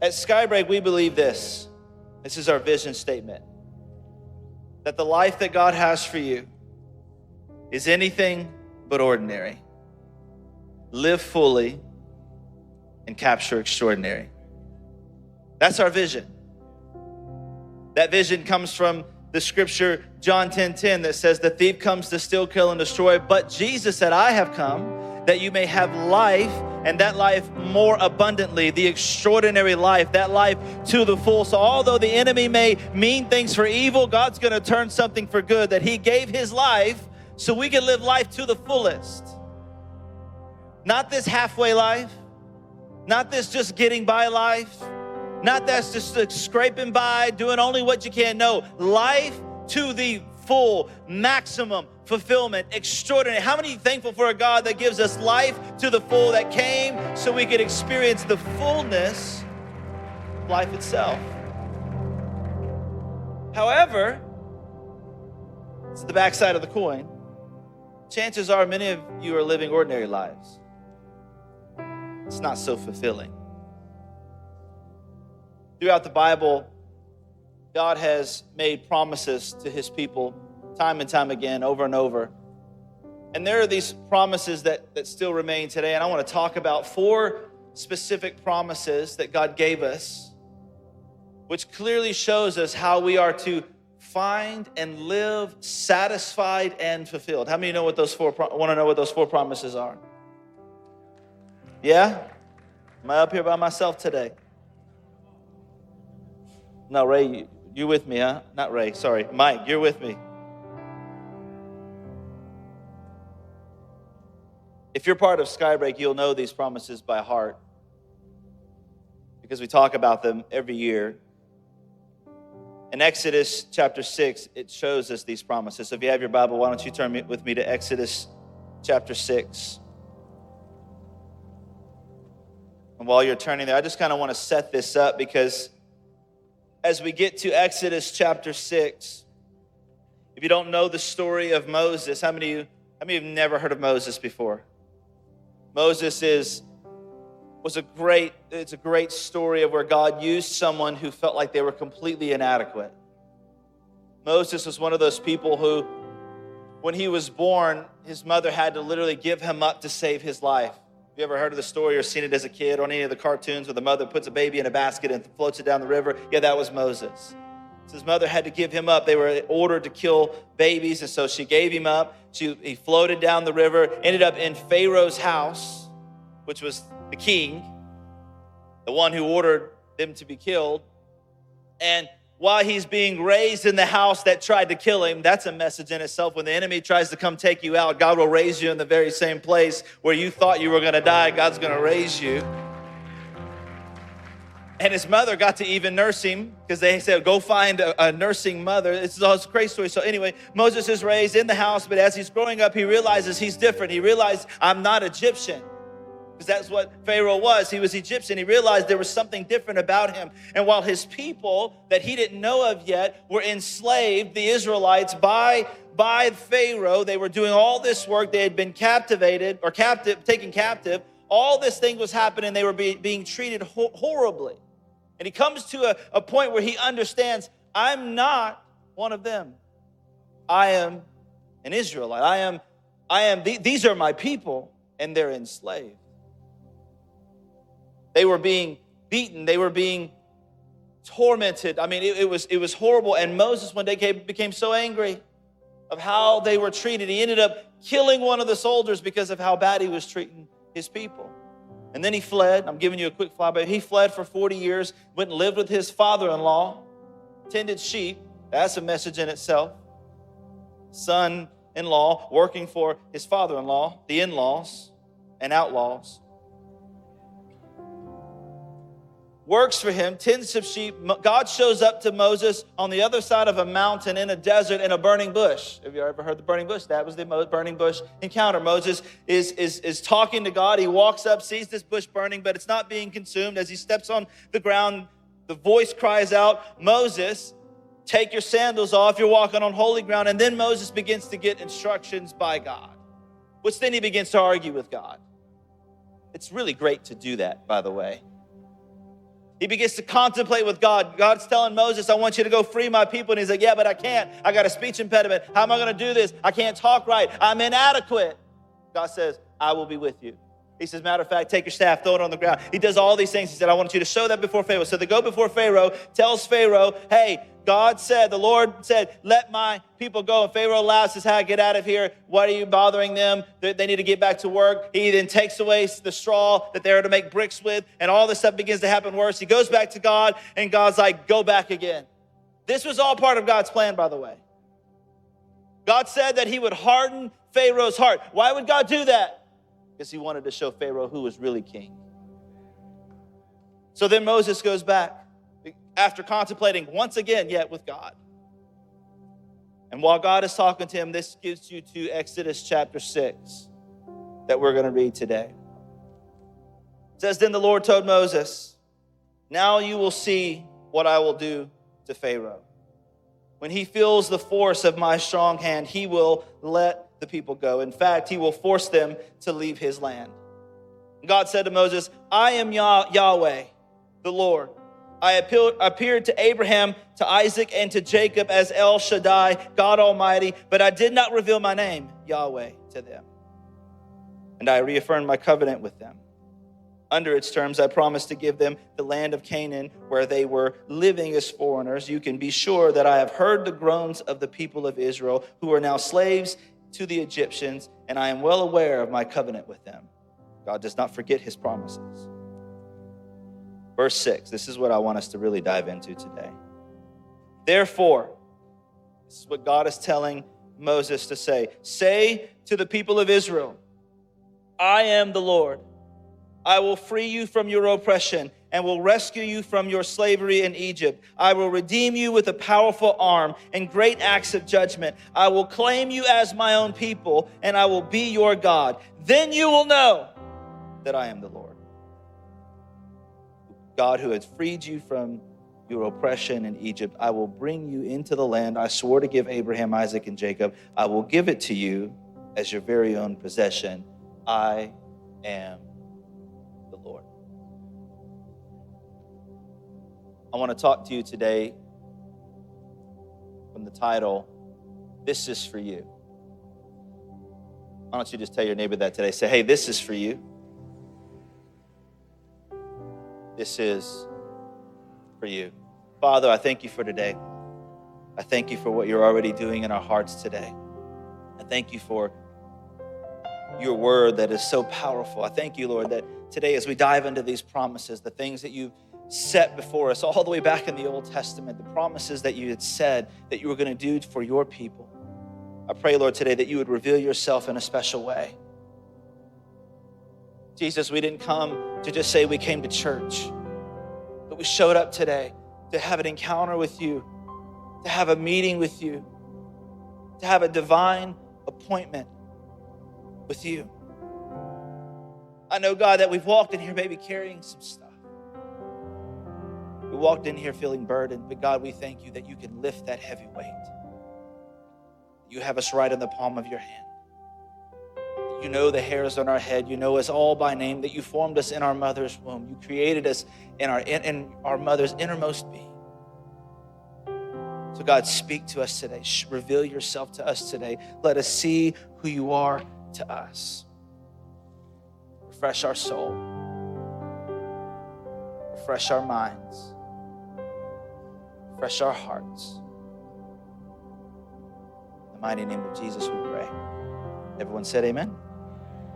At Skybreak, we believe this. This is our vision statement that the life that God has for you is anything but ordinary. Live fully and capture extraordinary. That's our vision. That vision comes from the scripture John 10 10 that says, The thief comes to steal, kill, and destroy. But Jesus said, I have come that you may have life and that life more abundantly, the extraordinary life, that life to the full. So, although the enemy may mean things for evil, God's gonna turn something for good, that He gave His life so we can live life to the fullest. Not this halfway life, not this just getting by life, not that's just scraping by, doing only what you can. No, life to the full, maximum fulfillment, extraordinary. How many thankful for a God that gives us life to the full that came so we could experience the fullness of life itself? However, it's the backside of the coin. Chances are many of you are living ordinary lives. It's not so fulfilling. Throughout the Bible, God has made promises to his people time and time again, over and over. And there are these promises that, that still remain today. And I want to talk about four specific promises that God gave us, which clearly shows us how we are to find and live satisfied and fulfilled. How many know what those four want to know what those four promises are? Yeah? Am I up here by myself today? No, Ray, you, with me, huh? Not Ray, sorry. Mike, you're with me. If you're part of Skybreak, you'll know these promises by heart because we talk about them every year. In Exodus chapter 6, it shows us these promises. So if you have your Bible, why don't you turn with me to Exodus chapter 6. And while you're turning there, I just kind of want to set this up because as we get to Exodus chapter 6, if you don't know the story of Moses, how many of you, how many of you have never heard of Moses before? Moses is was a great it's a great story of where God used someone who felt like they were completely inadequate. Moses was one of those people who when he was born, his mother had to literally give him up to save his life. You ever heard of the story or seen it as a kid on any of the cartoons where the mother puts a baby in a basket and floats it down the river? Yeah, that was Moses. So his mother had to give him up. They were ordered to kill babies, and so she gave him up. She, he floated down the river, ended up in Pharaoh's house, which was the king, the one who ordered them to be killed. And while he's being raised in the house that tried to kill him, that's a message in itself. When the enemy tries to come take you out, God will raise you in the very same place where you thought you were going to die. God's going to raise you. And his mother got to even nurse him because they said, go find a, a, nursing mother. It's a crazy story. So, anyway, Moses is raised in the house, but as he's growing up, he realizes he's different. He realized, I'm not Egyptian because that's what Pharaoh was. He was Egyptian. He realized there was something different about him. And while his people that he didn't know of yet were enslaved, the Israelites, by, by Pharaoh, they were doing all this work. They had been captivated or captive, taken captive. All this thing was happening. They were be, being treated ho- horribly. And he comes to a, a point where he understands I'm not one of them. I am an Israelite. I am, I am, these are my people, and they're enslaved. They were being beaten, they were being tormented. I mean, it, it was, it was horrible. And Moses one day came, became so angry of how they were treated. He ended up killing one of the soldiers because of how bad he was treating his people. And then he fled. I'm giving you a quick flyby. He fled for 40 years, went and lived with his father in law, tended sheep. That's a message in itself. Son in law working for his father in law, the in laws, and outlaws. Works for him, tends of sheep. God shows up to Moses on the other side of a mountain in a desert in a burning bush. Have you ever heard the burning bush? That was the burning bush encounter. Moses is, is, is talking to God. He walks up, sees this bush burning, but it's not being consumed. As he steps on the ground, the voice cries out, Moses, take your sandals off. You're walking on holy ground. And then Moses begins to get instructions by God, which then he begins to argue with God. It's really great to do that, by the way He begins to contemplate with God. God's telling Moses, I want you to go free my people. And he's like, Yeah, but I can't. I got a speech impediment. How am I going to do this? I can't talk right. I'm inadequate. God says, I will be with you. He says, matter of fact, take your staff, throw it on the ground. He does all these things. He said, I want you to show that before Pharaoh. So they go before Pharaoh, tells Pharaoh, hey, God said, the Lord said, let my people go. And Pharaoh laughs, says, hey, get out of here. Why are you bothering them? They need to get back to work. He then takes away the straw that they're to make bricks with, and all this stuff begins to happen worse. He goes back to God, and God's like, go back again. This was all part of God's plan, by the way. God said that he would harden Pharaoh's heart. Why would God do that? Because he wanted to show Pharaoh who was really king. So then Moses goes back after contemplating once again, yet with God. And while God is talking to him, this gives you to Exodus chapter 6 that we're going to read today. It says, Then the Lord told Moses, Now you will see what I will do to Pharaoh. When he feels the force of my strong hand, he will let the people go. In fact, he will force them to leave his land. God said to Moses, I am Yah- Yahweh, the Lord. I appeared to Abraham, to Isaac, and to Jacob as El Shaddai, God Almighty, but I did not reveal my name, Yahweh, to them. And I reaffirmed my covenant with them. Under its terms, I promised to give them the land of Canaan where they were living as foreigners. You can be sure that I have heard the groans of the people of Israel who are now slaves to the Egyptians, and I am well aware of my covenant with them. God does not forget his promises. Verse 6, this is what I want us to really dive into today. Therefore, this is what God is telling Moses to say Say to the people of Israel, I am the Lord. I will free you from your oppression and will rescue you from your slavery in Egypt. I will redeem you with a powerful arm and great acts of judgment. I will claim you as my own people, and I will be your God. Then you will know that I am the Lord. God who has freed you from your oppression in Egypt. I will bring you into the land I swore to give Abraham, Isaac, and Jacob. I will give it to you as your very own possession. I am I want to talk to you today from the title, This is for You. Why don't you just tell your neighbor that today? Say, hey, this is for you. This is for you. Father, I thank you for today. I thank you for what you're already doing in our hearts today. I thank you for your word that is so powerful. I thank you, Lord, that today as we dive into these promises, the things that you've set before us all the way back in the Old Testament, the promises that you had said that you were going to do for your people. I pray, Lord, today that you would reveal yourself in a special way. Jesus, we didn't come to just say we came to church, but we showed up today to have an encounter with you, to have a meeting with you, to have a divine appointment with you. I know, God, that we've walked in here maybe carrying some stuff. We walked in here feeling burdened, but God, we thank you that you can lift that heavy weight. You have us right in the palm of your hand. You know the hairs on our head. You know us all by name. That you formed us in our mother's womb. You created us in our in, in our mother's innermost being. So God, speak to us today. Reveal yourself to us today. Let us see who you are to us. Refresh our soul. Refresh our minds Fresh our hearts. In the mighty name of Jesus, we pray. Everyone said amen.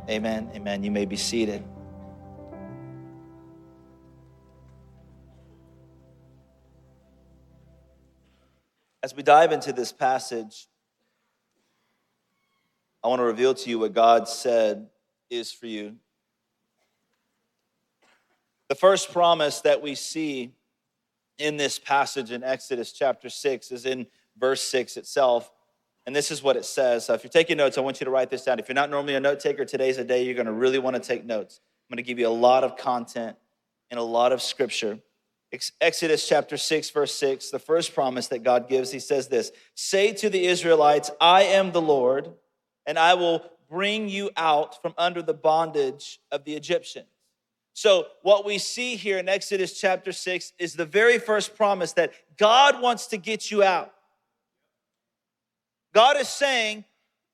Amen. Amen. You may be seated. As we dive into this passage, I want to reveal to you what God said is for you. The first promise that we see in this passage in Exodus chapter 6 is in verse 6 itself. And this is what it says. So if you're taking notes, I want you to write this down. If you're not normally a note taker, today's a day you're going to really want to take notes. I'm going to give you a lot of content and a lot of scripture. Exodus chapter 6, verse 6, the first promise that God gives, he says this Say to the Israelites, I am the Lord, and I will bring you out from under the bondage of the Egyptians. So, what we see here in Exodus chapter 6 is the very first promise that God wants to get you out. God is saying,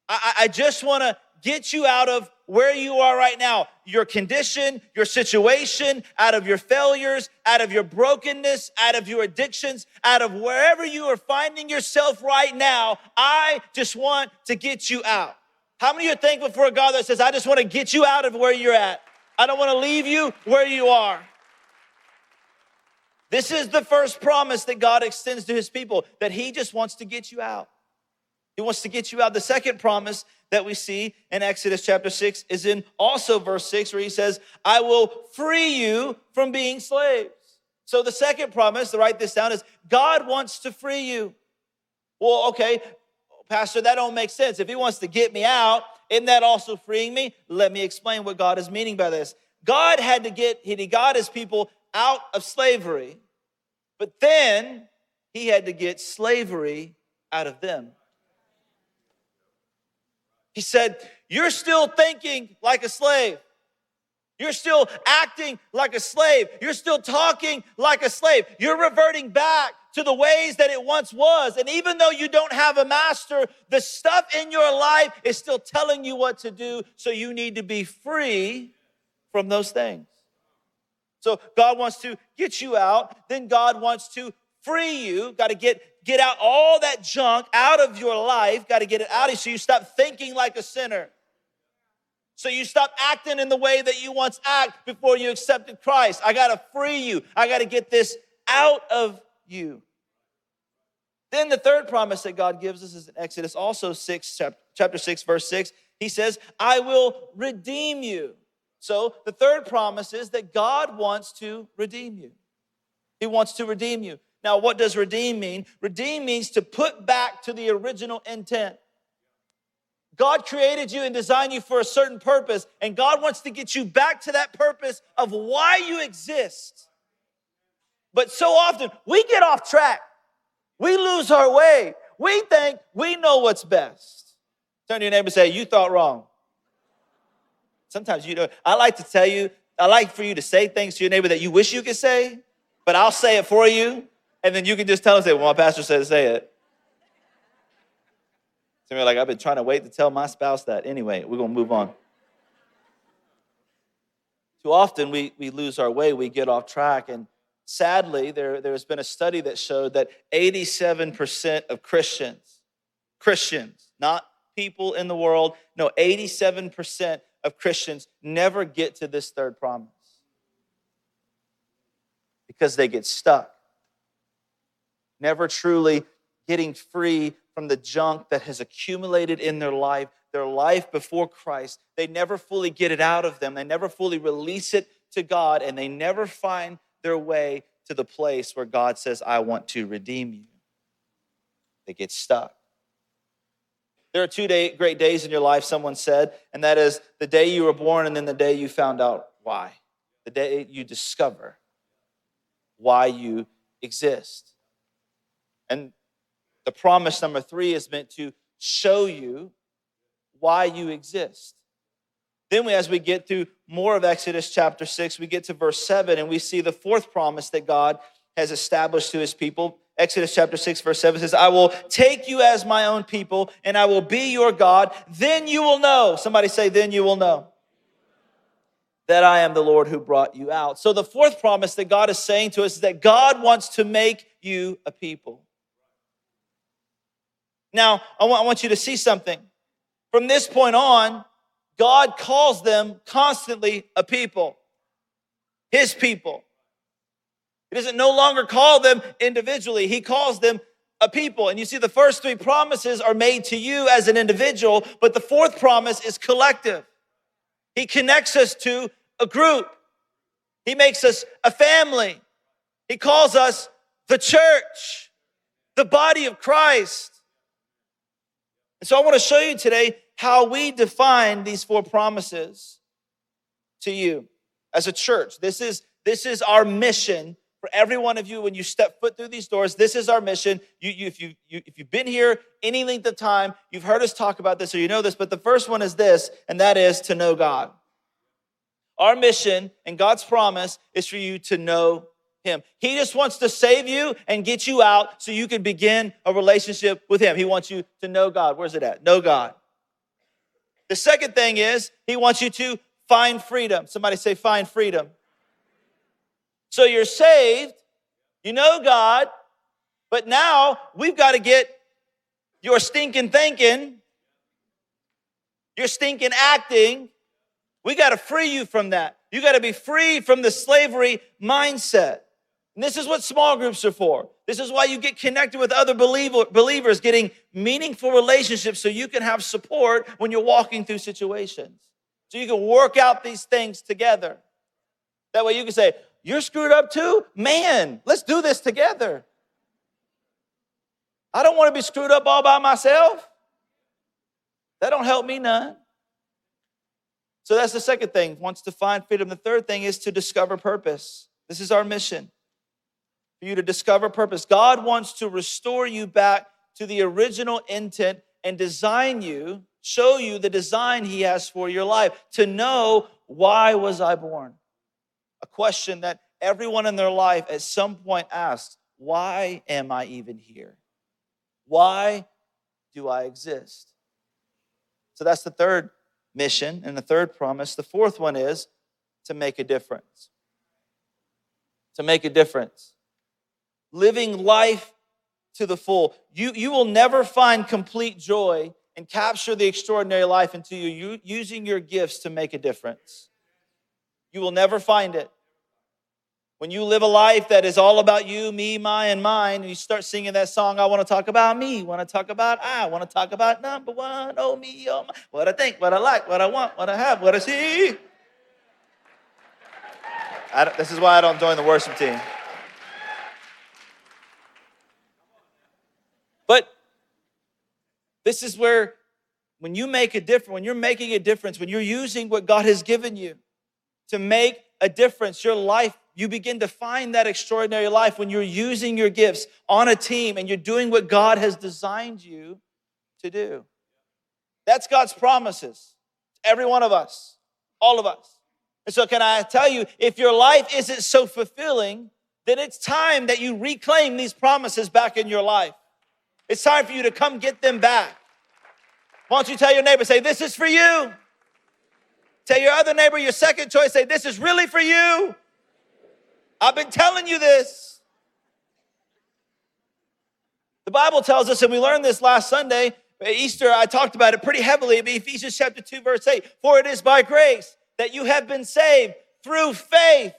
I, I just want to get you out of where you are right now, your condition, your situation, out of your failures, out of your brokenness, out of your addictions, out of wherever you are finding yourself right now. I just want to get you out. How many are thankful for a God that says, I just want to get you out of where you're at? I don't want to leave you where you are. This is the first promise that God extends to his people that he just wants to get you out. He wants to get you out. The second promise that we see in Exodus chapter 6 is in also verse 6, where he says, I will free you from being slaves. So the second promise, to write this down, is God wants to free you. Well, okay, Pastor, that don't make sense. If he wants to get me out, isn't that also freeing me? Let me explain what God is meaning by this. God had to get, he got his people out of slavery, but then he had to get slavery out of them. He said, You're still thinking like a slave. You're still acting like a slave. You're still talking like a slave. You're reverting back to the ways that it once was. And even though you don't have a master, the stuff in your life is still telling you what to do. So you need to be free from those things. So God wants to get you out. Then God wants to free you. Got to get get out all that junk out of your life. Got to get it out of you so you stop thinking like a sinner. So you stop acting in the way that you once act before you accepted Christ. I got to free you. I got to get this out of you. Then the third promise that God gives us is in Exodus also 6 chapter 6 verse 6. He says, "I will redeem you." So the third promise is that God wants to redeem you. He wants to redeem you. Now, what does redeem mean? Redeem means to put back to the original intent. God created you and designed you for a certain purpose, and God wants to get you back to that purpose of why you exist. But so often we get off track, we lose our way, we think we know what's best. Turn to your neighbor and say, You thought wrong. Sometimes you know, I like to tell you, I like for you to say things to your neighbor that you wish you could say, but I'll say it for you and then you can just tell them, say, well, my pastor said say it. So you're like, I've been trying to wait to tell my spouse that. Anyway, we're going to move on. Too often we, we lose our way, we get off track. And sadly, there, there's been a study that showed that 87% of Christians, Christians, not people in the world, no, 87% of Christians never get to this third promise because they get stuck never truly getting free from the junk that has accumulated in their life, their life before Christ. They never fully get it out of them, they never fully release it to God, and they never find their way to the place where God says, I want to redeem you. They get stuck. There are two day, great days in your life, someone said, and that is the day you were born and then the day you found out why. The day you discover why you exist. And the promise number three is meant to show you why you exist. Then, we, as we get through more of Exodus chapter 6, we get to verse 7, and we see the fourth promise that God has established to his people. Exodus chapter 6, verse 7 says, I will take you as my own people, and I will be your God. Then you will know. Somebody say, Then you will know that I am the Lord who brought you out. So, the fourth promise that God is saying to us is that God wants to make you a people. Now, I want, I want you to see something. From this point on, God calls them constantly a people, his people. He doesn't no longer call them individually, he calls them a people. And you see, the first three promises are made to you as an individual, but the fourth promise is collective. He connects us to a group, he makes us a family. He calls us the church, the body of Christ. And so I want to show you today how we define these four promises to you as a church. This is this is our mission for every one of you when you step foot through these doors. This is our mission. You, you, if, you, you, if you've been here any length of time, you've heard us talk about this or you know this, but the first one is this, and that is to know God. Our mission and God's promise is for you to know him. He just wants to save you and get you out so you can begin a relationship with him. He wants you to know God. Where's it at? Know God. The second thing is he wants you to find freedom. Somebody say find freedom. So you're saved, you know God, but now we've got to get your stinking thinking, your stinking acting. We got to free you from that. You got to be free from the slavery mindset. And this is what small groups are for. This is why you get connected with other believer, believers, getting meaningful relationships so you can have support when you're walking through situations. So you can work out these things together. That way you can say, You're screwed up too? Man, let's do this together. I don't want to be screwed up all by myself. That don't help me none. So that's the second thing, wants to find freedom. The third thing is to discover purpose. This is our mission for you to discover purpose. God wants to restore you back to the original intent and design you, show you the design he has for your life, to know why was I born? A question that everyone in their life at some point asks, why am I even here? Why do I exist? So that's the third mission and the third promise. The fourth one is to make a difference. To make a difference. Living life to the full. You, you will never find complete joy and capture the extraordinary life until you're using your gifts to make a difference. You will never find it. When you live a life that is all about you, me, my, and mine, and you start singing that song, I want to talk about me, want to talk about I, want to talk about number one, oh me, oh my, what I think, what I like, what I want, what I have, what I see. I this is why I don't join the worship team. But this is where, when you make a difference, when you're making a difference, when you're using what God has given you to make a difference, your life you begin to find that extraordinary life when you're using your gifts on a team and you're doing what God has designed you to do. That's God's promises. Every one of us, all of us. And so, can I tell you, if your life isn't so fulfilling, then it's time that you reclaim these promises back in your life. It's time for you to come get them back. Why don't you tell your neighbor, say, This is for you. Tell your other neighbor, your second choice, say, This is really for you. I've been telling you this. The Bible tells us, and we learned this last Sunday, Easter, I talked about it pretty heavily, Ephesians chapter 2, verse 8. For it is by grace that you have been saved through faith.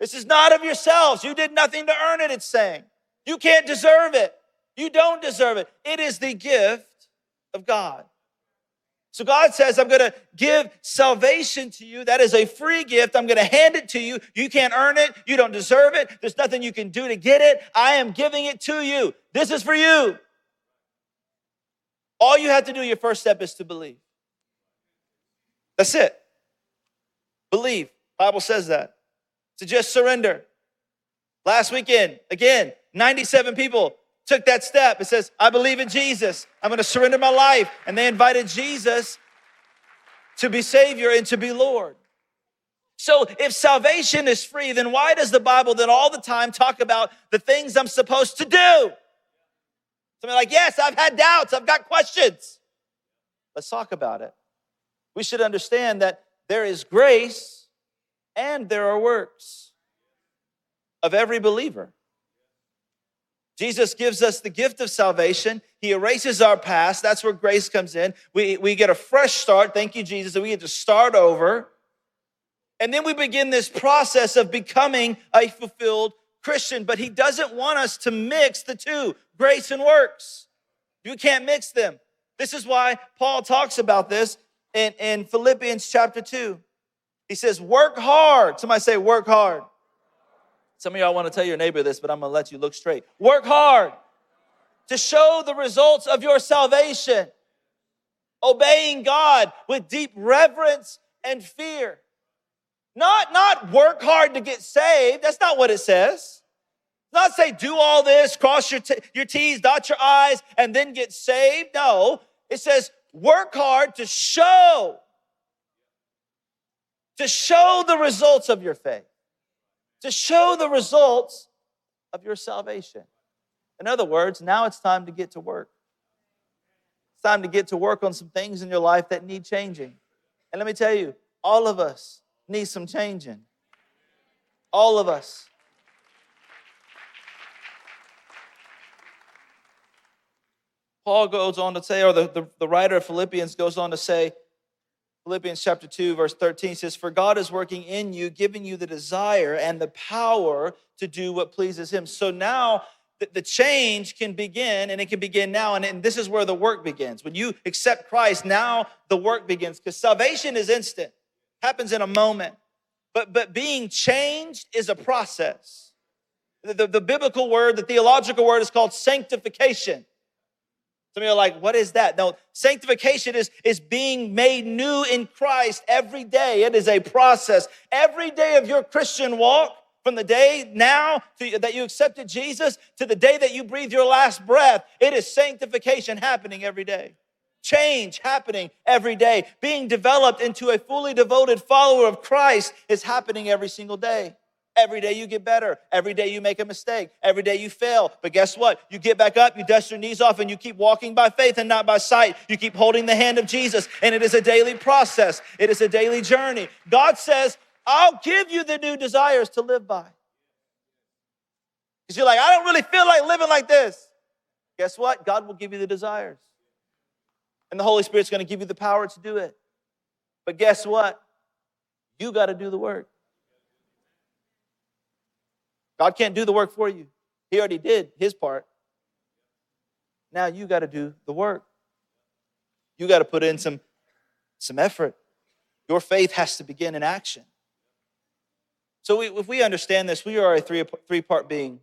This is not of yourselves. You did nothing to earn it, it's saying. You can't deserve it. You don't deserve it. It is the gift of God. So God says, I'm going to give salvation to you. That is a free gift. I'm going to hand it to you. You can't earn it. You don't deserve it. There's nothing you can do to get it. I am giving it to you. This is for you. All you have to do, your first step is to believe. That's it. Believe. Bible says that. To just surrender. Last weekend, again, 97 people took that step. It says, I believe in Jesus. I'm going to surrender my life. And they invited Jesus to be Savior and to be Lord. So if salvation is free, then why does the Bible then all the time talk about the things I'm supposed to do? Somebody like, yes, I've had doubts, I've got questions. Let's talk about it. We should understand that there is grace and there are works of every believer. Jesus gives us the gift of salvation. He erases our past. That's where grace comes in. We, we get a fresh start. Thank you, Jesus. And we get to start over. And then we begin this process of becoming a fulfilled Christian. But he doesn't want us to mix the two grace and works. You can't mix them. This is why Paul talks about this in, in Philippians chapter 2. He says, Work hard. Somebody say, Work hard. Some of y'all want to tell your neighbor this, but I'm going to let you look straight. Work hard to show the results of your salvation, obeying God with deep reverence and fear. Not, not work hard to get saved. That's not what it says. Not say do all this, cross your, t- your T's, dot your I's, and then get saved. No, it says work hard to show to show the results of your faith, to show the results of your salvation. In other words, now it's time to get to work. It's time to get to work on some things in your life that need changing. And let me tell you, all of us need some changing. All of us. Paul goes on to say, or the, the, the, writer of Philippians goes on to say, Philippians chapter 2, verse 13 says, For God is working in you, giving you the desire and the power to do what pleases Him. So now the, change can begin, and it can begin now. And, and this is where the work begins. When you accept Christ, now the work begins because salvation is instant, happens in a moment. But, but being changed is a process. The, the, the biblical word, the theological word is called sanctification. Some of you are like, what is that? No, sanctification is, is being made new in Christ every day. It is a process. Every day of your Christian walk, from the day now to, that you accepted Jesus to the day that you breathe your last breath, it is sanctification happening every day. Change happening every day. Being developed into a fully devoted follower of Christ is happening every single day. Every day you get better. Every day you make a mistake. Every day you fail. But guess what? You get back up, you dust your knees off, and you keep walking by faith and not by sight. You keep holding the hand of Jesus. And it is a daily process, it is a daily journey. God says, I'll give you the new desires to live by. Because you're like, I don't really feel like living like this. Guess what? God will give you the desires. And the Holy Spirit's going to give you the power to do it. But guess what? You got to do the work. God can't do the work for you. He already did his part. Now you got to do the work. You got to put in some, some effort. Your faith has to begin in action. So we, if we understand this, we are a three, three part being.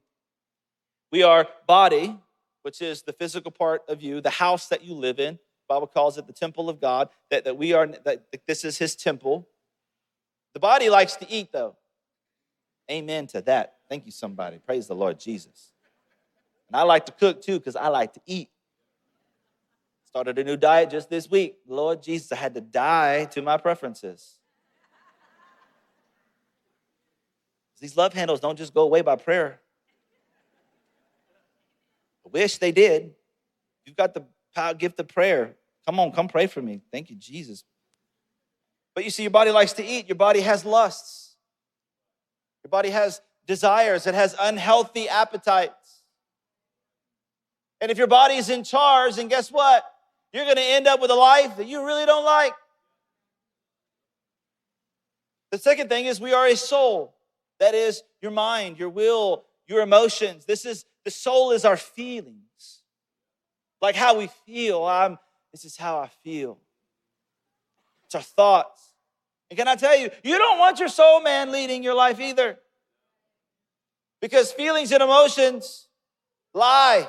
We are body, which is the physical part of you, the house that you live in. Bible calls it the temple of God, that, that we are, that this is his temple. The body likes to eat, though. Amen to that. Thank you, somebody. Praise the Lord Jesus. And I like to cook too because I like to eat. Started a new diet just this week. Lord Jesus, I had to die to my preferences. These love handles don't just go away by prayer. I wish they did. You've got the power, gift of prayer. Come on, come pray for me. Thank you, Jesus. But you see, your body likes to eat, your body has lusts, your body has desires, it has unhealthy appetites. And if your body is in charge, then guess what? You're going to end up with a life that you really don't like. The second thing is we are a soul. That is your mind, your will, your emotions. This is the soul is our feelings. Like how we feel. I'm this is how I feel. It's our thoughts. And can I tell you, you don't want your soul man leading your life either. Because feelings and emotions lie.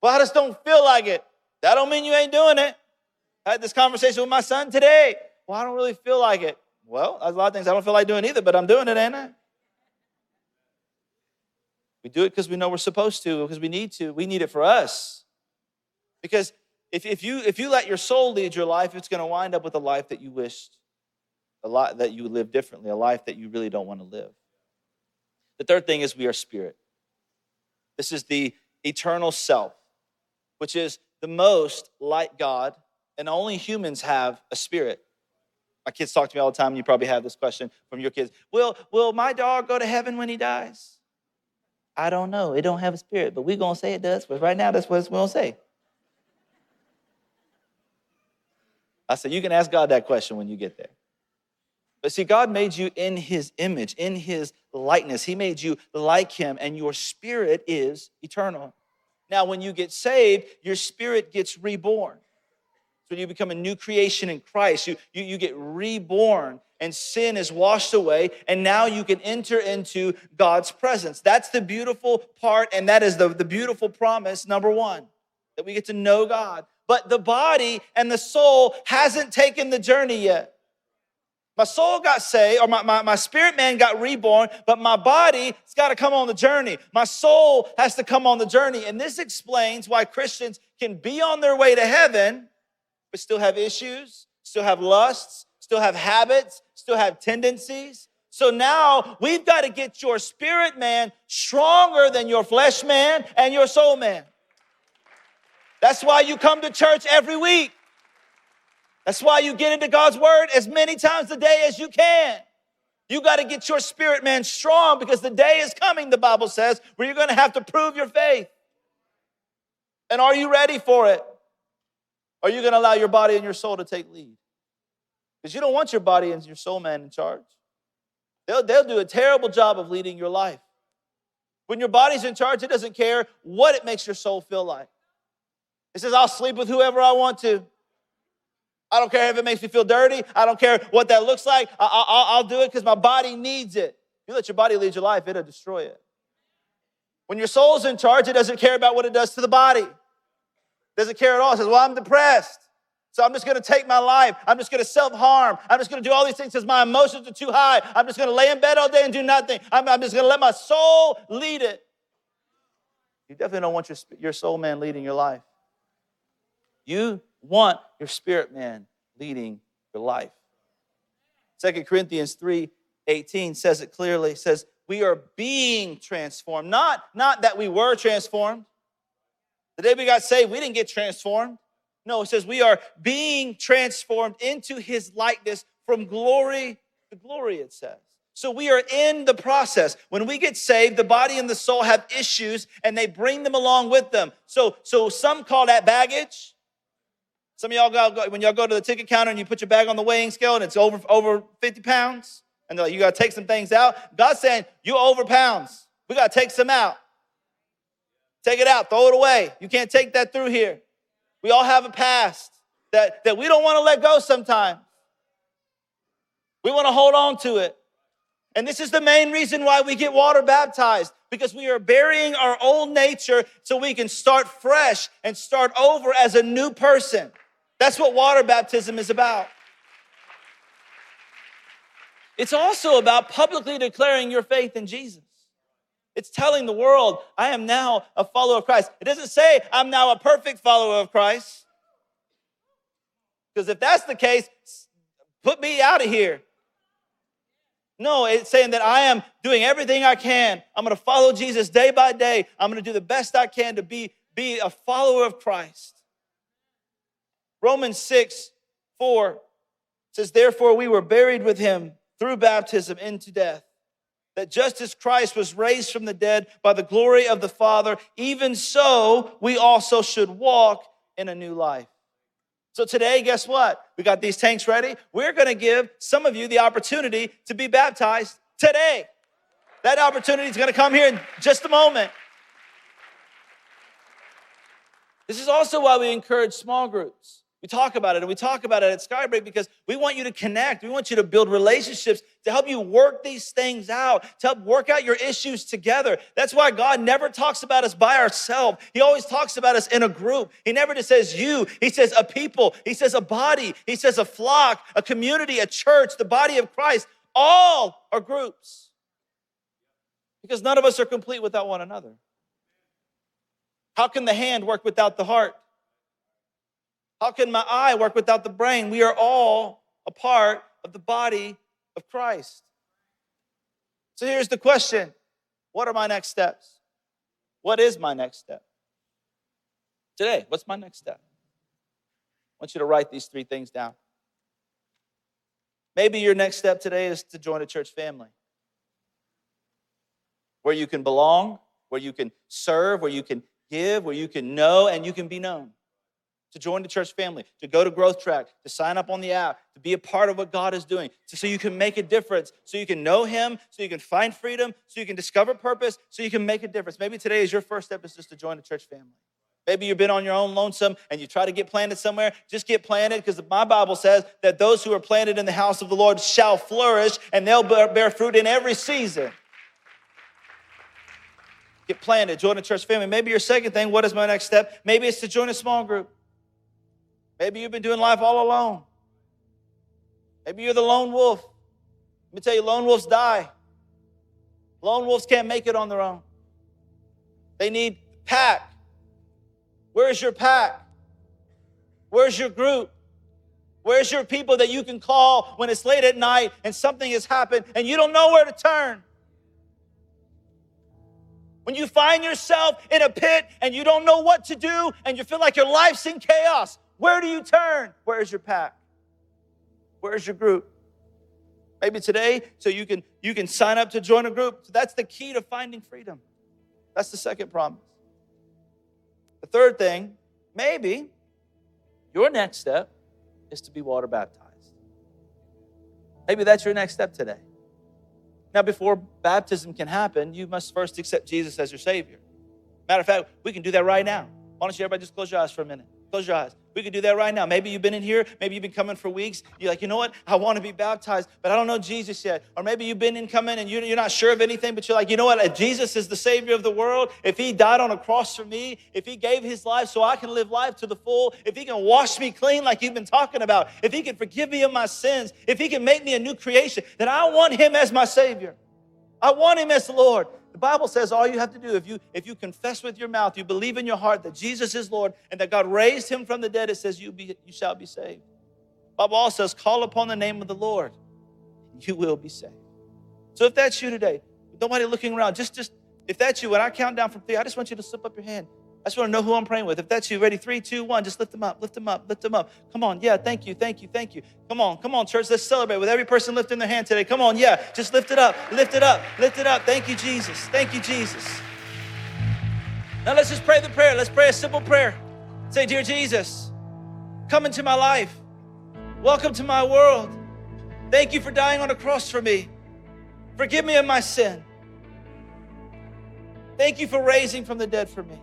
Well, I just don't feel like it. That don't mean you ain't doing it. I had this conversation with my son today. Well, I don't really feel like it. Well, there's a lot of things I don't feel like doing either, but I'm doing it, ain't I? We do it because we know we're supposed to, because we need to. We need it for us. Because if, if, you, if you let your soul lead your life, it's going to wind up with a life that you wished, a lot that you live differently, a life that you really don't want to live. The third thing is we are spirit. This is the eternal self, which is the most like God, and only humans have a spirit. My kids talk to me all the time, and you probably have this question from your kids. Will, will my dog go to heaven when he dies? I don't know. It don't have a spirit, but we're gonna say it does, but right now that's what it's gonna say. I said, you can ask God that question when you get there. But see, God made you in his image, in his likeness. He made you like him, and your spirit is eternal. Now, when you get saved, your spirit gets reborn. So you become a new creation in Christ. You, you, you get reborn, and sin is washed away, and now you can enter into God's presence. That's the beautiful part, and that is the, the beautiful promise, number one, that we get to know God. But the body and the soul hasn't taken the journey yet. My soul got saved, or my, my, my spirit man got reborn, but my body's got to come on the journey. My soul has to come on the journey. And this explains why Christians can be on their way to heaven, but still have issues, still have lusts, still have habits, still have tendencies. So now we've got to get your spirit man stronger than your flesh man and your soul man. That's why you come to church every week. That's why you get into God's word as many times a day as you can. You got to get your spirit man strong because the day is coming, the Bible says, where you're going to have to prove your faith. And are you ready for it? Are you going to allow your body and your soul to take lead? Because you don't want your body and your soul man in charge. They'll, they'll do a terrible job of leading your life. When your body's in charge, it doesn't care what it makes your soul feel like. It says, I'll sleep with whoever I want to. I don't care if it makes me feel dirty. I don't care what that looks like. I, will do it because my body needs it. You let your body lead your life, it'll destroy it. When your soul's in charge, it doesn't care about what it does to the body. Doesn't care at all. It says, Well, I'm depressed. So I'm just going to take my life. I'm just going to self harm. I'm just going to do all these things because my emotions are too high. I'm just going to lay in bed all day and do nothing. I'm, I'm just going to let my soul lead it. You definitely don't want your, your soul man leading your life. You want your spirit man leading your life. Second Corinthians 3 18 says it clearly. Says, We are being transformed. Not, not that we were transformed. The day we got saved, we didn't get transformed. No, it says we are being transformed into his likeness from glory to glory, it says. So we are in the process. When we get saved, the body and the soul have issues and they bring them along with them. So, so some call that baggage. Some of y'all go, when y'all go to the ticket counter and you put your bag on the weighing scale and it's over, over 50 pounds, and they're like, you got to take some things out. God's saying, you over pounds. We got to take some out. Take it out, throw it away. You can't take that through here. We all have a past that, that we don't want to let go sometimes. We want to hold on to it. And this is the main reason why we get water baptized because we are burying our old nature so we can start fresh and start over as a new person. That's what water baptism is about. It's also about publicly declaring your faith in Jesus. It's telling the world, I am now a follower of Christ. It doesn't say I'm now a perfect follower of Christ. Because if that's the case, put me out of here. No, it's saying that I am doing everything I can. I'm going to follow Jesus day by day. I'm going to do the best I can to be, be a follower of Christ. Romans 6 4 says, Therefore, we were buried with him through baptism into death that just as Christ was raised from the dead by the glory of the Father, even so we also should walk in a new life. So today, guess what? We got these tanks ready. We're going to give some of you the opportunity to be baptized today. That opportunity is going to come here in just a moment. This is also why we encourage small groups. We talk about it and we talk about it at Skybreak because we want you to connect. We want you to build relationships to help you work these things out, to help work out your issues together. That's why God never talks about us by ourselves. He always talks about us in a group. He never just says you, He says a people, He says a body, He says a flock, a community, a church, the body of Christ. All are groups because none of us are complete without one another. How can the hand work without the heart? How can my eye work without the brain? We are all a part of the body of Christ. So here's the question What are my next steps? What is my next step? Today, what's my next step? I want you to write these three things down. Maybe your next step today is to join a church family where you can belong, where you can serve, where you can give, where you can know, and you can be known to join the church family, to go to Growth Track, to sign up on the app, to be a part of what God is doing, so you can make a difference, so you can know Him, so you can find freedom, so you can discover purpose, so you can make a difference. Maybe today is your first step is just to join the church family. Maybe you've been on your own lonesome and you try to get planted somewhere. Just get planted because my Bible says that those who are planted in the house of the Lord shall flourish and they'll bear fruit in every season. Get planted, join a church family. Maybe your second thing, what is my next step? Maybe it's to join a small group. Maybe you've been doing life all alone. Maybe you're the lone wolf. Let me tell you, lone wolves die. Lone wolves can't make it on their own. They need pack. Where's your pack? Where's your group? Where's your people that you can call when it's late at night and something has happened and you don't know where to turn? When you find yourself in a pit and you don't know what to do and you feel like your life's in chaos, where do you turn? Where's your pack? Where's your group? Maybe today, so you can you can sign up to join a group. So that's the key to finding freedom. That's the second promise. The third thing, maybe your next step is to be water baptized. Maybe that's your next step today. Now, before baptism can happen, you must first accept Jesus as your Savior. Matter of fact, we can do that right now. Why don't you everybody just close your eyes for a minute? Close your eyes. We could do that right now. Maybe you've been in here. Maybe you've been coming for weeks. You're like, you know what? I want to be baptized, but I don't know Jesus yet. Or maybe you've been in coming and you're not sure of anything, but you're like, you know what? If Jesus is the Savior of the world, if He died on a cross for me, if He gave His life so I can live life to the full, if He can wash me clean like you've been talking about, if He can forgive me of my sins, if He can make me a new creation, then I want Him as my Savior. I want him as Lord. The Bible says all you have to do if you if you confess with your mouth, you believe in your heart that Jesus is Lord and that God raised him from the dead, it says you be you shall be saved. Bible also says, call upon the name of the Lord, you will be saved. So if that's you today, nobody looking around, just just if that's you, when I count down from three, I just want you to slip up your hand. I just want to know who I'm praying with. If that's you, ready? Three, two, one. Just lift them up, lift them up, lift them up. Come on. Yeah, thank you, thank you, thank you. Come on, come on, church. Let's celebrate with every person lifting their hand today. Come on. Yeah, just lift it up, lift it up, lift it up. Thank you, Jesus. Thank you, Jesus. Now let's just pray the prayer. Let's pray a simple prayer. Say, Dear Jesus, come into my life. Welcome to my world. Thank you for dying on a cross for me. Forgive me of my sin. Thank you for raising from the dead for me.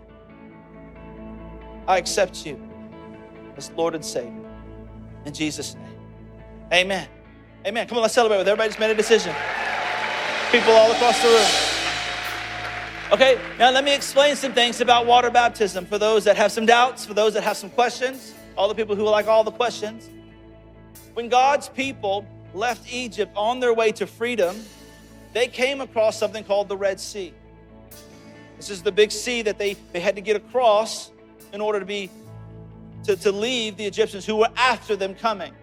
I accept you as Lord and Savior. In Jesus' name. Amen. Amen. Come on, let's celebrate with everybody just made a decision. People all across the room. Okay, now let me explain some things about water baptism for those that have some doubts, for those that have some questions, all the people who like all the questions. When God's people left Egypt on their way to freedom, they came across something called the Red Sea. This is the big sea that they, they had to get across in order to be to, to leave the Egyptians who were after them coming.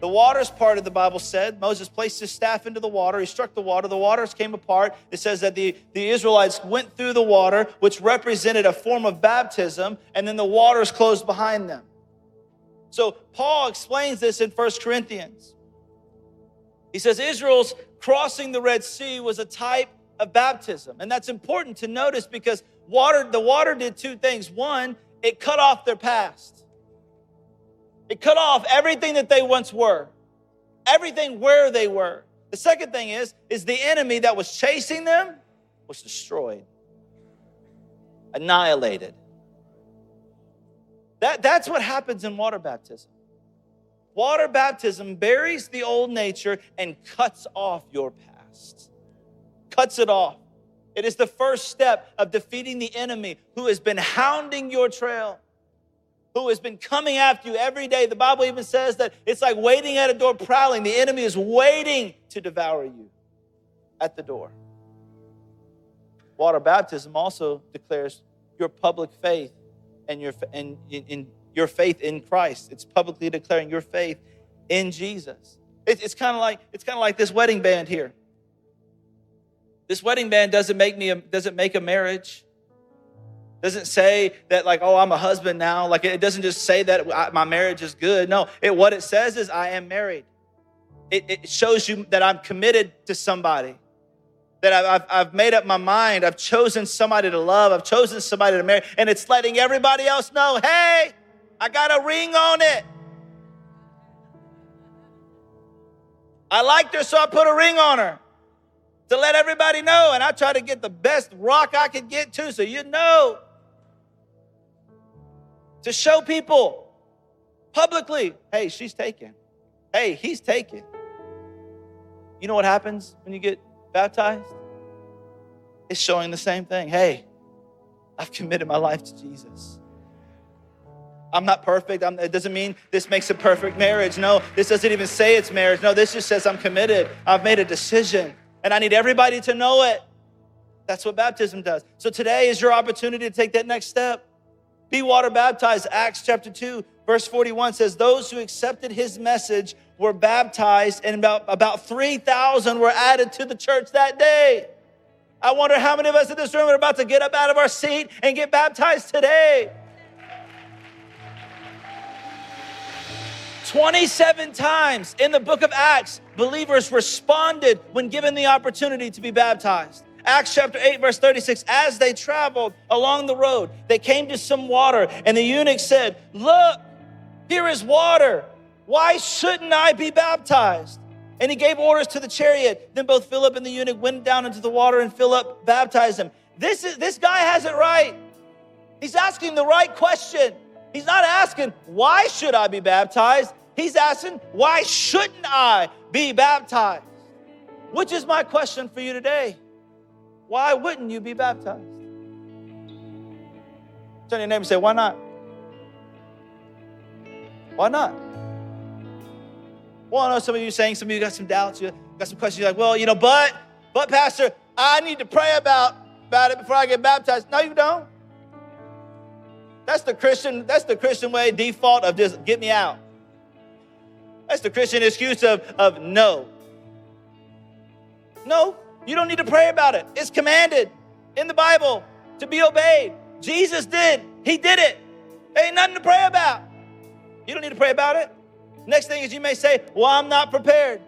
The waters part of the Bible said Moses placed his staff into the water. He struck the water. The waters came apart. It says that the, the Israelites went through the water, which represented a form of baptism, and then the waters closed behind them. So Paul explains this in First Corinthians. He says Israel's crossing the Red Sea was a type of baptism. And that's important to notice because water, the water did two things. One, it cut off their past. It cut off everything that they once were, everything where they were. The second thing is, is the enemy that was chasing them was destroyed, annihilated. That, that's what happens in water baptism. Water baptism buries the old nature and cuts off your past, cuts it off. It is the first step of defeating the enemy who has been hounding your trail, who has been coming after you every day. The Bible even says that it's like waiting at a door, prowling. The enemy is waiting to devour you at the door. Water baptism also declares your public faith and your and in, in your faith in Christ. It's publicly declaring your faith in Jesus. It, it's kind of like it's kind of like this wedding band here. This wedding band doesn't make me a, doesn't make a marriage. Doesn't say that like oh I'm a husband now. Like it doesn't just say that I, my marriage is good. No, it what it says is I am married. It, it shows you that I'm committed to somebody. That I've, I've, I've made up my mind. I've chosen somebody to love. I've chosen somebody to marry. And it's letting everybody else know, hey, I got a ring on it. I liked her, so I put a ring on her to let everybody know. And I try to get the best rock I could get to so you know. To show people publicly, hey, she's taken. Hey, he's taken. You know what happens when you get baptized? It's showing the same thing. Hey, I've committed my life to Jesus. I'm not perfect. I'm, it doesn't mean this makes a perfect marriage. No, this doesn't even say it's marriage. No, this just says I'm committed. I've made a decision. And I need everybody to know it. That's what baptism does. So today is your opportunity to take that next step. Be water baptized. Acts chapter 2, Verse 41 says, Those who accepted his message were baptized, and about, about 3,000 were added to the church that day. I wonder how many of us in this room are about to get up out of our seat and get baptized today. 27 times in the book of Acts, believers responded when given the opportunity to be baptized. Acts chapter 8, verse 36 As they traveled along the road, they came to some water, and the eunuch said, Look, here is water. Why shouldn't I be baptized? And he gave orders to the chariot. Then both Philip and the eunuch went down into the water, and Philip baptized him. This, is, this guy has it right. He's asking the right question. He's not asking, Why should I be baptized? He's asking, Why shouldn't I be baptized? Which is my question for you today. Why wouldn't you be baptized? Turn your name and say, Why not? Why not? Well, I know some of you saying, some of you got some doubts, you got some questions. You're like, well, you know, but, but, Pastor, I need to pray about, about it before I get baptized. No, you don't. That's the Christian, that's the Christian way default of just get me out. That's the Christian excuse of, of no. No, you don't need to pray about it. It's commanded in the Bible to be obeyed. Jesus did. He did it. ain't nothing to pray about. You don't need to pray about it. Next thing is you may say, Well, I'm not prepared.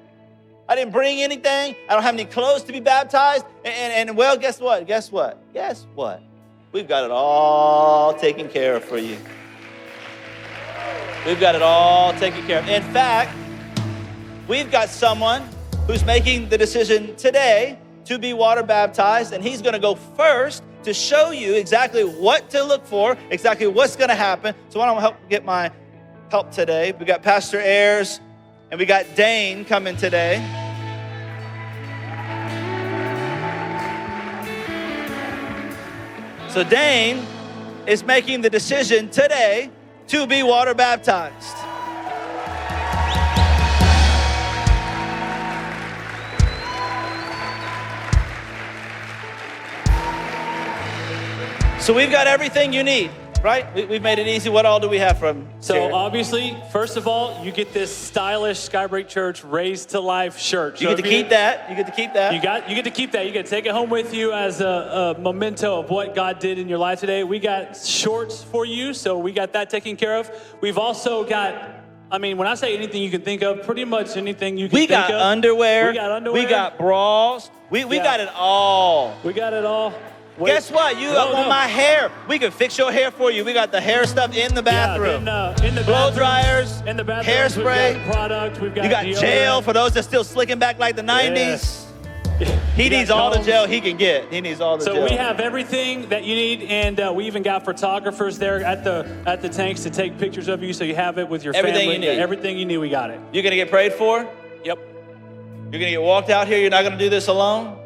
I didn't bring anything. I don't have any clothes to be baptized. And, and, and, well, guess what? Guess what? Guess what? We've got it all taken care of for you. We've got it all taken care of. In fact, we've got someone who's making the decision today to be water baptized, and he's going to go first to show you exactly what to look for, exactly what's going to happen. So, why don't I help get my help today? We got Pastor Ayers and we got Dane coming today. So, Dane is making the decision today to be water baptized. So we've got everything you need, right? We, have made it easy. What all do we have from? So Jared? obviously, first of all, you get this stylish Skybreak Church Raised to Life shirt. You get to keep that. You get to keep that. You got. You get to keep that. You get to take it home with you as a, a memento of what God did in your life today. We got shorts for you, so we got that taken care of. We've also got I mean, when I say anything you can think of, pretty much anything you can we think of. Underwear, we got underwear. We got bras. We, we yeah. got it all. We got it all. Wait. Guess what? You no, want no. my hair? We can fix your hair for you. We got the hair stuff in the bathroom. Yeah, in, uh, in the blow dryers, in the bathroom, hairspray, we've got product. We've got you got deodorant. gel for those that still slicking back like the '90s. He needs all the gel he can get. He needs all the so gel. we have everything that you need, and uh, we even got photographers there at the at the tanks to take pictures of you, so you have it with your everything family. You need. Everything you need, we got it. You're gonna get prayed for. Yep. You're gonna get walked out here. You're not gonna do this alone.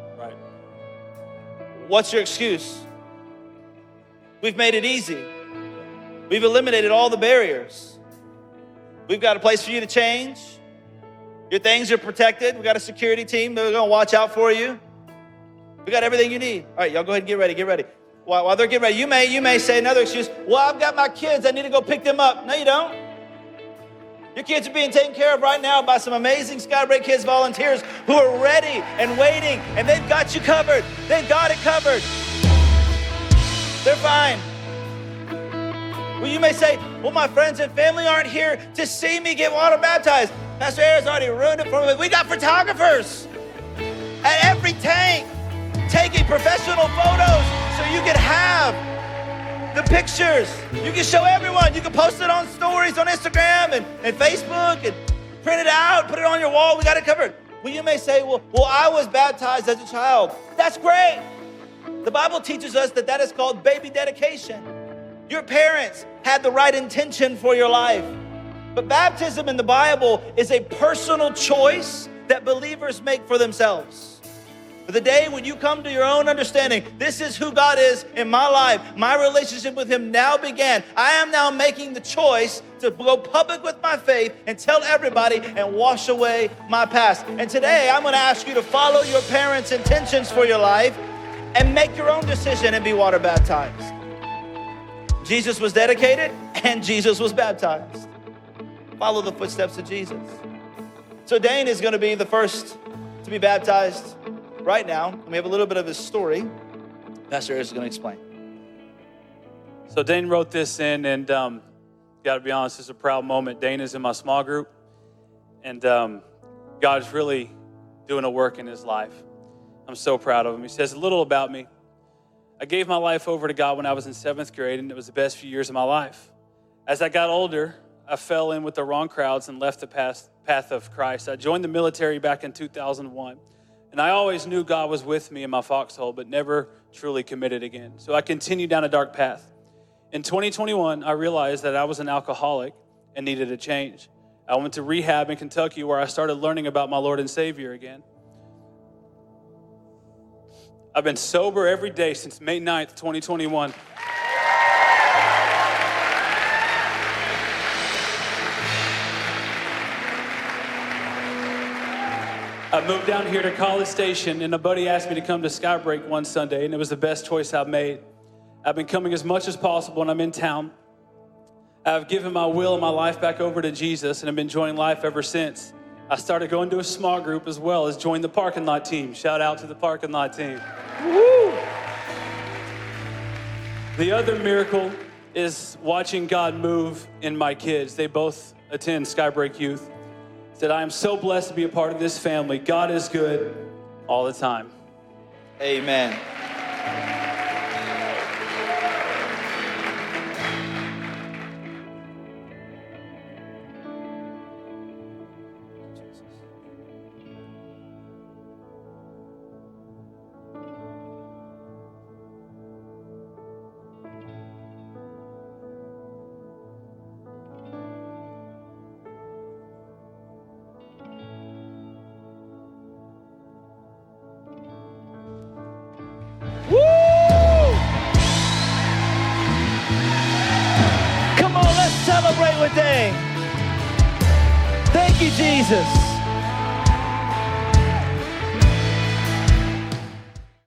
What's your excuse? We've made it easy. We've eliminated all the barriers. We've got a place for you to change. Your things are protected. We got a security team that are to watch out for you. We got everything you need. All right, y'all go ahead and get ready. Get ready. While, while they're getting ready, you may you may say another excuse. Well, I've got my kids. I need to go pick them up. No, you don't. Your kids are being taken care of right now by some amazing Skybreak Kids volunteers who are ready and waiting, and they've got you covered. They've got it covered. They're fine. Well, you may say, well, my friends and family aren't here to see me get water baptized. Pastor Ayers already ruined it for me. We got photographers at every tank taking professional photos so you can have the pictures. You can show everyone. You can post it on stories on Instagram and, and Facebook and print it out, put it on your wall. We got it covered. Well, you may say, well, well, I was baptized as a child. That's great. The Bible teaches us that that is called baby dedication. Your parents had the right intention for your life. But baptism in the Bible is a personal choice that believers make for themselves. The day when you come to your own understanding, this is who God is in my life. My relationship with Him now began. I am now making the choice to go public with my faith and tell everybody and wash away my past. And today I'm going to ask you to follow your parents' intentions for your life and make your own decision and be water baptized. Jesus was dedicated and Jesus was baptized. Follow the footsteps of Jesus. So Dane is going to be the first to be baptized right now. We have a little bit of his story. Pastor is going to explain. So Dane wrote this in, and um, got to be honest, it's a proud moment. Dane is in my small group, and um, God's really doing a work in his life. I'm so proud of him. He says a little about me. I gave my life over to God when I was in seventh grade, and it was the best few years of my life. As I got older, I fell in with the wrong crowds and left the path, path of Christ. I joined the military back in 2001, and I always knew God was with me in my foxhole, but never truly committed again. So I continued down a dark path. In 2021, I realized that I was an alcoholic and needed a change. I went to rehab in Kentucky where I started learning about my Lord and Savior again. I've been sober every day since May 9th, 2021. I moved down here to College Station, and a buddy asked me to come to Skybreak one Sunday, and it was the best choice I've made. I've been coming as much as possible when I'm in town. I've given my will and my life back over to Jesus, and I've been enjoying life ever since. I started going to a small group as well as joined the parking lot team. Shout out to the parking lot team. Woo! The other miracle is watching God move in my kids. They both attend Skybreak Youth. Said, I am so blessed to be a part of this family. God is good all the time. Amen.